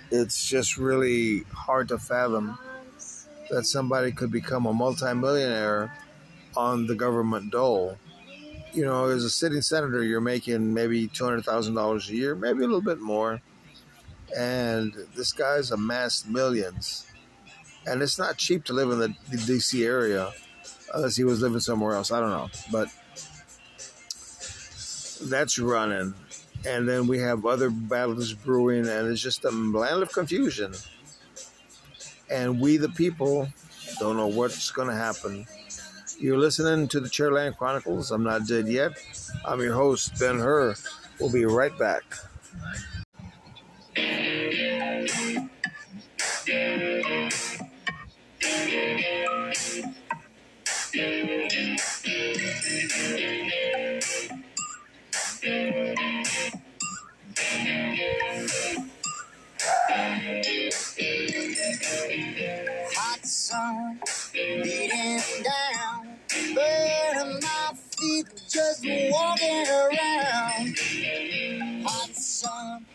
It's just really hard to fathom that somebody could become a multimillionaire on the government dole. You know, as a sitting senator, you're making maybe $200,000 a year, maybe a little bit more and this guy's amassed millions. And it's not cheap to live in the DC area, unless he was living somewhere else. I don't know, but that's running. And then we have other battles brewing, and it's just a land of confusion. And we, the people, don't know what's going to happen. You're listening to the Chairland Chronicles. I'm not dead yet. I'm your host, Ben Hur. We'll be right back. Hot sun burning my feet just walking around. Hot sun.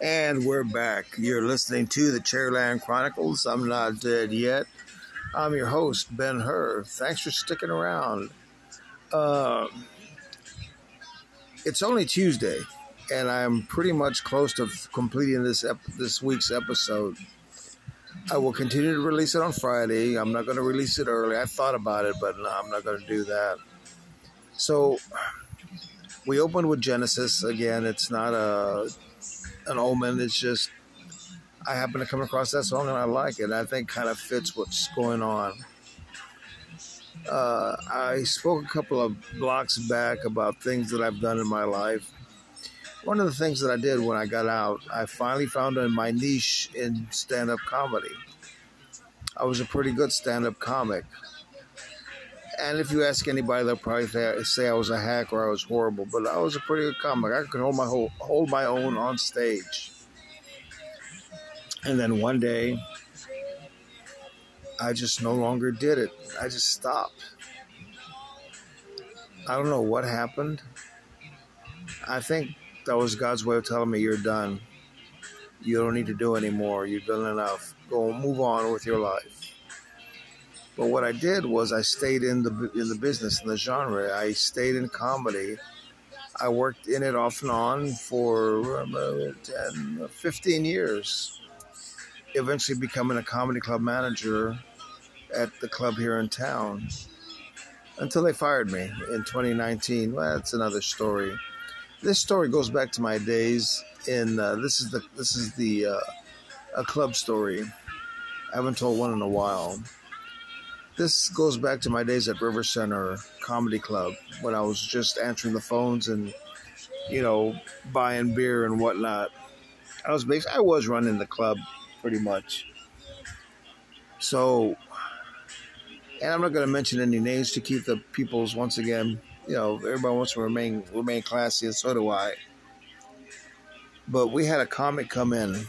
And we're back. You're listening to the Chairland Chronicles. I'm not dead yet. I'm your host, Ben Hur. Thanks for sticking around. Uh, it's only Tuesday, and I'm pretty much close to completing this ep- this week's episode. I will continue to release it on Friday. I'm not going to release it early. I thought about it, but no, I'm not going to do that. So we opened with Genesis again. It's not a an omen. It's just I happen to come across that song and I like it. I think kind of fits what's going on. Uh, I spoke a couple of blocks back about things that I've done in my life. One of the things that I did when I got out, I finally found my niche in stand up comedy. I was a pretty good stand up comic. And if you ask anybody, they'll probably say I was a hack or I was horrible, but I was a pretty good comic. I could hold my whole, hold my own on stage. And then one day, I just no longer did it. I just stopped. I don't know what happened. I think that was God's way of telling me you're done. You don't need to do anymore. You've done enough. Go move on with your life. But what I did was I stayed in the in the business in the genre. I stayed in comedy. I worked in it off and on for about 10, 15 years. Eventually becoming a comedy club manager at the club here in town until they fired me in 2019. Well, that's another story. This story goes back to my days in uh, this is the this is the uh, a club story. I haven't told one in a while. This goes back to my days at River Center Comedy Club when I was just answering the phones and, you know, buying beer and whatnot. I was basically, I was running the club pretty much. So, and I'm not going to mention any names to keep the people's once again. You know, everybody wants to remain remain classy, and so do I. But we had a comic come in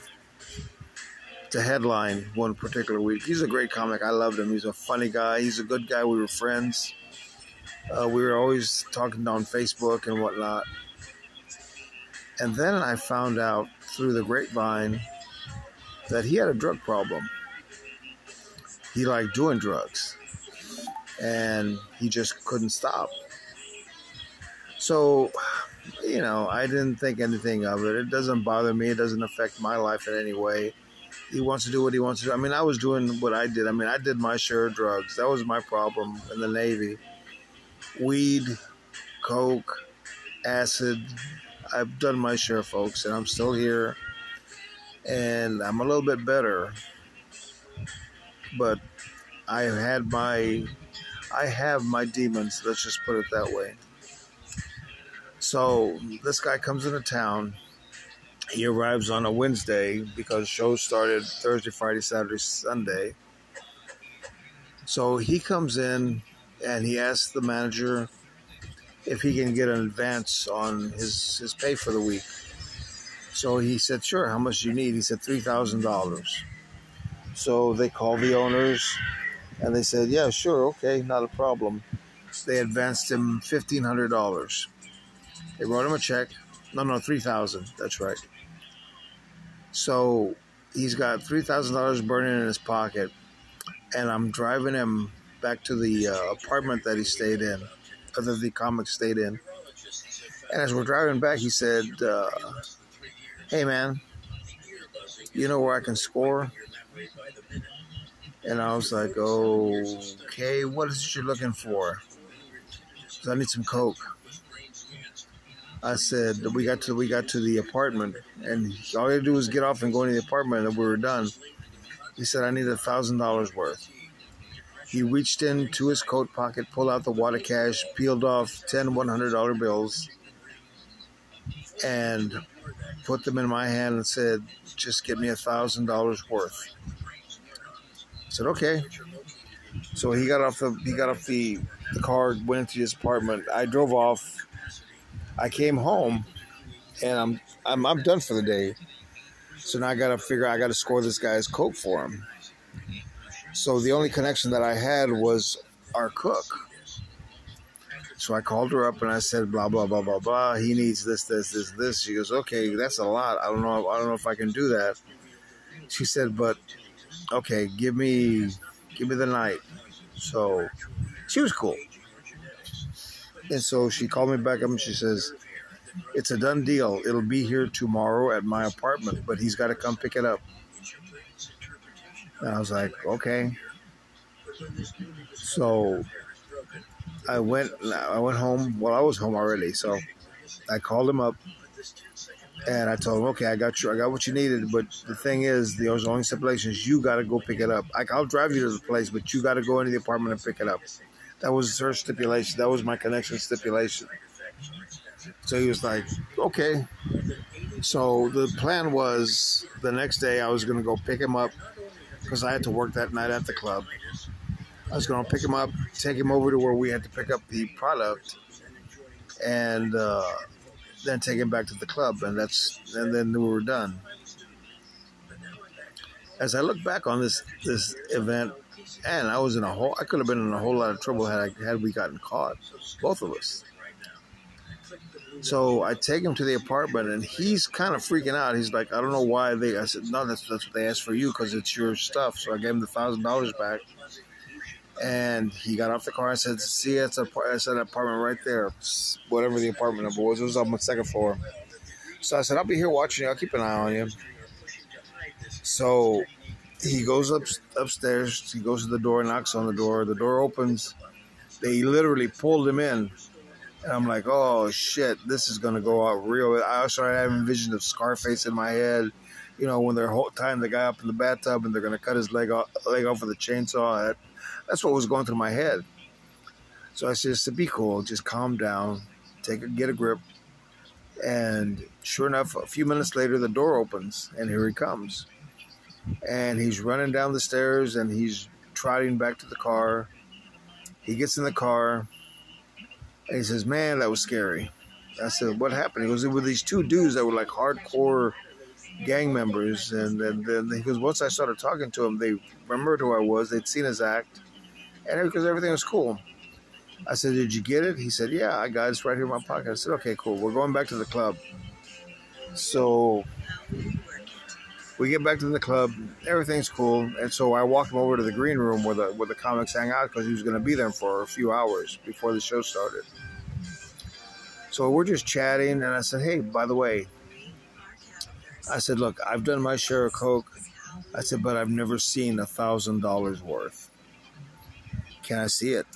to headline one particular week. He's a great comic. I loved him. He's a funny guy. He's a good guy. We were friends. Uh, we were always talking on Facebook and whatnot. And then I found out through the grapevine that he had a drug problem. He liked doing drugs and he just couldn't stop. So, you know, I didn't think anything of it. It doesn't bother me, it doesn't affect my life in any way he wants to do what he wants to do. I mean, I was doing what I did. I mean, I did my share of drugs. That was my problem in the Navy. Weed, coke, acid. I've done my share, folks, and I'm still here. And I'm a little bit better. But I had my I have my demons, let's just put it that way. So this guy comes into town he arrives on a Wednesday because shows started Thursday, Friday, Saturday, Sunday. So he comes in and he asks the manager if he can get an advance on his, his pay for the week. So he said, Sure, how much do you need? He said, $3,000. So they called the owners and they said, Yeah, sure, okay, not a problem. They advanced him $1,500. They wrote him a check. No, no, 3000 That's right. So he's got three thousand dollars burning in his pocket, and I'm driving him back to the uh, apartment that he stayed in, or that the comic stayed in. And as we're driving back, he said, uh, "Hey man, you know where I can score?" And I was like, "Okay, what is it you're looking for?" I need some coke. I said we got to we got to the apartment, and all to do was get off and go into the apartment, and we were done. He said I need a thousand dollars worth. He reached into his coat pocket, pulled out the water cash, peeled off ten one hundred dollar bills, and put them in my hand and said, "Just get me a thousand dollars worth." I said, "Okay." So he got off the he got off the, the car, went into his apartment. I drove off. I came home, and I'm I'm I'm done for the day. So now I got to figure I got to score this guy's coke for him. So the only connection that I had was our cook. So I called her up and I said, blah blah blah blah blah. He needs this, this, this, this. She goes, okay, that's a lot. I don't know. I don't know if I can do that. She said, but okay, give me, give me the night. So she was cool. And so she called me back up and she says, it's a done deal. It'll be here tomorrow at my apartment, but he's got to come pick it up. And I was like, okay. So I went I went home. Well, I was home already, so I called him up and I told him, okay, I got you, I got what you needed. But the thing is, the only stipulation is you got to go pick it up. I'll drive you to the place, but you got to go into the apartment and pick it up. That was her stipulation. That was my connection stipulation. So he was like, okay. So the plan was the next day I was going to go pick him up because I had to work that night at the club. I was going to pick him up, take him over to where we had to pick up the product, and uh, then take him back to the club, and that's and then we were done. As I look back on this this event, and I was in a whole, I could have been in a whole lot of trouble had I, had we gotten caught, both of us. So I take him to the apartment, and he's kind of freaking out. He's like, I don't know why they. I said, no, that's that's what they asked for you because it's your stuff. So I gave him the thousand dollars back, and he got off the car. I said, "See, it's a it's an apartment right there, whatever the apartment number was. It was on the second floor." So I said, "I'll be here watching you. I'll keep an eye on you." So he goes up upstairs. He goes to the door, knocks on the door. The door opens. They literally pulled him in and I'm like, oh shit, this is gonna go out real. I started having visions of Scarface in my head. You know, when they're tying the guy up in the bathtub and they're gonna cut his leg off, leg off with a chainsaw. That's what was going through my head. So I said, to be cool, just calm down, take a get a grip. And sure enough, a few minutes later, the door opens and here he comes. And he's running down the stairs and he's trotting back to the car. He gets in the car and he says, Man, that was scary. I said, What happened? He goes, There were these two dudes that were like hardcore gang members. And then, then he goes, Once I started talking to them, they remembered who I was. They'd seen his act. And because everything was cool. I said, Did you get it? He said, Yeah, I got it. It's right here in my pocket. I said, Okay, cool. We're going back to the club. So we get back to the club. Everything's cool. And so I walked him over to the green room where the where the comics hang out because he was going to be there for a few hours before the show started. So we're just chatting, and I said, "Hey, by the way," I said, "Look, I've done my share of coke." I said, "But I've never seen a thousand dollars worth. Can I see it?"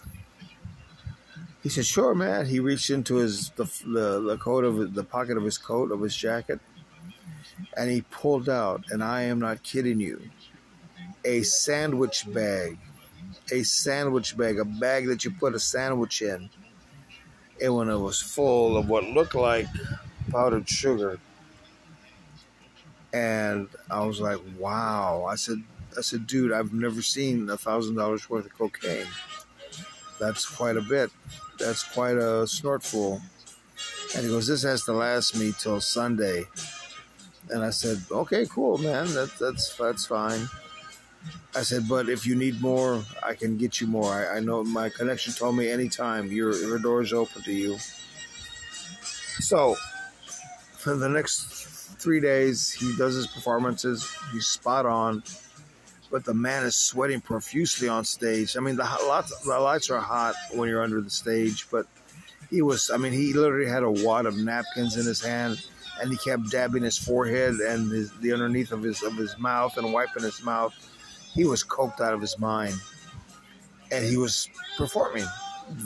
He said, "Sure, man." He reached into his the the, the coat of the pocket of his coat of his jacket, and he pulled out, and I am not kidding you, a sandwich bag, a sandwich bag, a bag that you put a sandwich in and when it was full of what looked like powdered sugar. And I was like, wow. I said, I said, dude, I've never seen a thousand dollars worth of cocaine. That's quite a bit. That's quite a snortful. And he goes, this has to last me till Sunday. And I said, okay, cool, man. That, that's that's fine. I said, but if you need more, I can get you more. I, I know my connection told me anytime your your door is open to you. So for the next three days, he does his performances. He's spot on, but the man is sweating profusely on stage. I mean, the lights, the lights are hot when you're under the stage, but he was. I mean, he literally had a wad of napkins in his hand, and he kept dabbing his forehead and his, the underneath of his of his mouth and wiping his mouth he was coked out of his mind. And he was performing.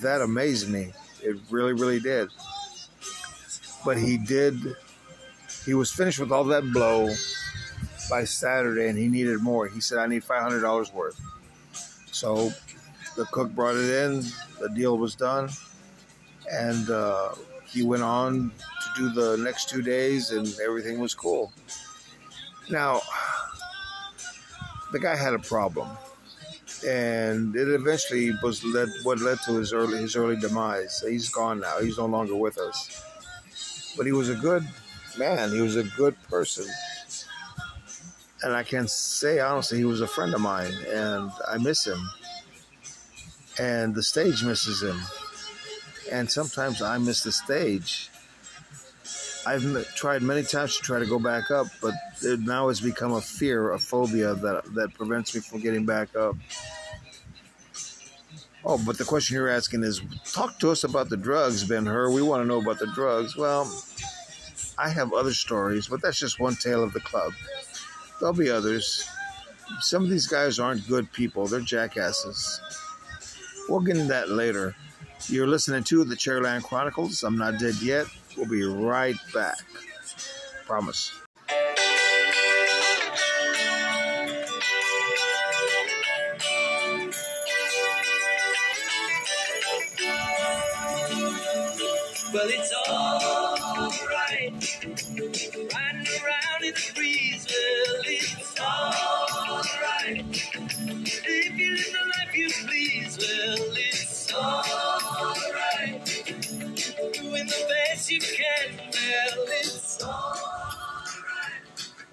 That amazed me. It really, really did. But he did, he was finished with all that blow by Saturday and he needed more. He said, I need $500 worth. So the cook brought it in, the deal was done, and uh, he went on do the next two days, and everything was cool. Now, the guy had a problem, and it eventually was led, what led to his early his early demise. He's gone now. He's no longer with us. But he was a good man. He was a good person, and I can say honestly, he was a friend of mine, and I miss him. And the stage misses him, and sometimes I miss the stage. I've tried many times to try to go back up, but it now has become a fear, a phobia that that prevents me from getting back up. Oh, but the question you're asking is talk to us about the drugs, Ben Hur. We want to know about the drugs. Well, I have other stories, but that's just one tale of the club. There'll be others. Some of these guys aren't good people, they're jackasses. We'll get into that later. You're listening to the Chairland Chronicles. I'm not dead yet. We'll be right back. Promise. Well, it's alright.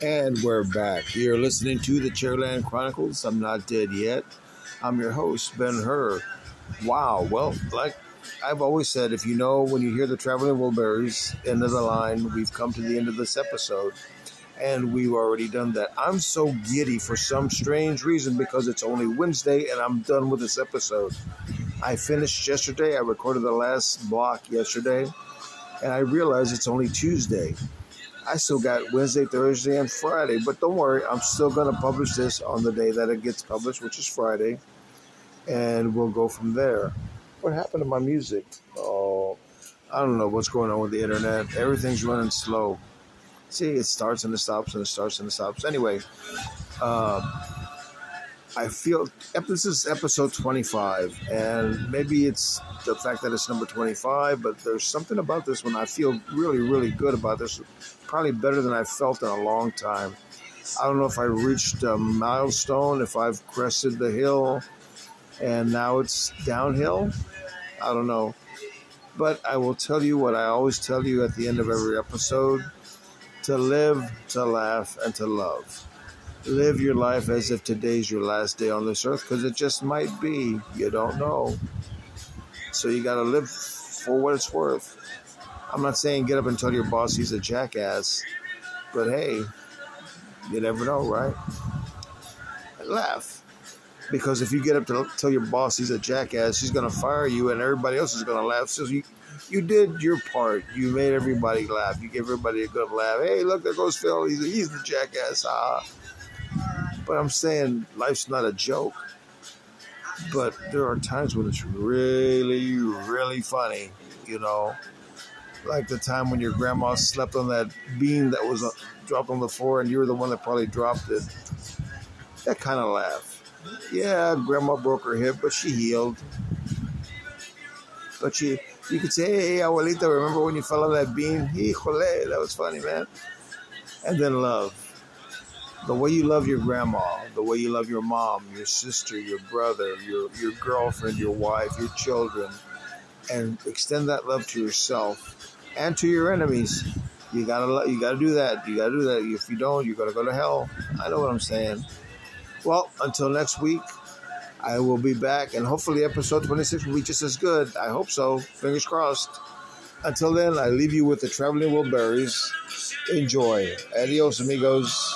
And we're back. You're listening to the Chairland Chronicles. I'm not dead yet. I'm your host, Ben Hur. Wow. Well, like I've always said, if you know when you hear the Traveling Wilburys end of the line, we've come to the end of this episode. And we've already done that. I'm so giddy for some strange reason because it's only Wednesday and I'm done with this episode. I finished yesterday. I recorded the last block yesterday. And I realized it's only Tuesday. I still got Wednesday, Thursday, and Friday. But don't worry, I'm still going to publish this on the day that it gets published, which is Friday. And we'll go from there. What happened to my music? Oh, I don't know what's going on with the internet. Everything's running slow. See, it starts and it stops and it starts and it stops. Anyway, uh, I feel this is episode 25, and maybe it's the fact that it's number 25, but there's something about this one I feel really, really good about this. Probably better than I've felt in a long time. I don't know if I reached a milestone, if I've crested the hill, and now it's downhill. I don't know. But I will tell you what I always tell you at the end of every episode to live, to laugh, and to love. Live your life as if today's your last day on this earth because it just might be. You don't know. So you got to live for what it's worth. I'm not saying get up and tell your boss he's a jackass, but hey, you never know, right? Laugh. Because if you get up to tell your boss he's a jackass, he's going to fire you, and everybody else is going to laugh. So you, you did your part. You made everybody laugh. You gave everybody a good laugh. Hey, look, there goes Phil. He's, he's the jackass. Ah. But I'm saying life's not a joke. But there are times when it's really, really funny, you know. Like the time when your grandma slept on that bean that was uh, dropped on the floor and you were the one that probably dropped it. That kind of laugh. Yeah, grandma broke her hip, but she healed. But she, you could say, hey, abuelita, remember when you fell on that beam? Híjole, that was funny, man. And then love. The way you love your grandma, the way you love your mom, your sister, your brother, your, your girlfriend, your wife, your children, and extend that love to yourself and to your enemies. You gotta, you gotta do that. You gotta do that. If you don't, you're gonna go to hell. I know what I'm saying. Well, until next week, I will be back, and hopefully, episode 26 will be just as good. I hope so. Fingers crossed. Until then, I leave you with the Traveling Wilburys. Enjoy. Adios, amigos.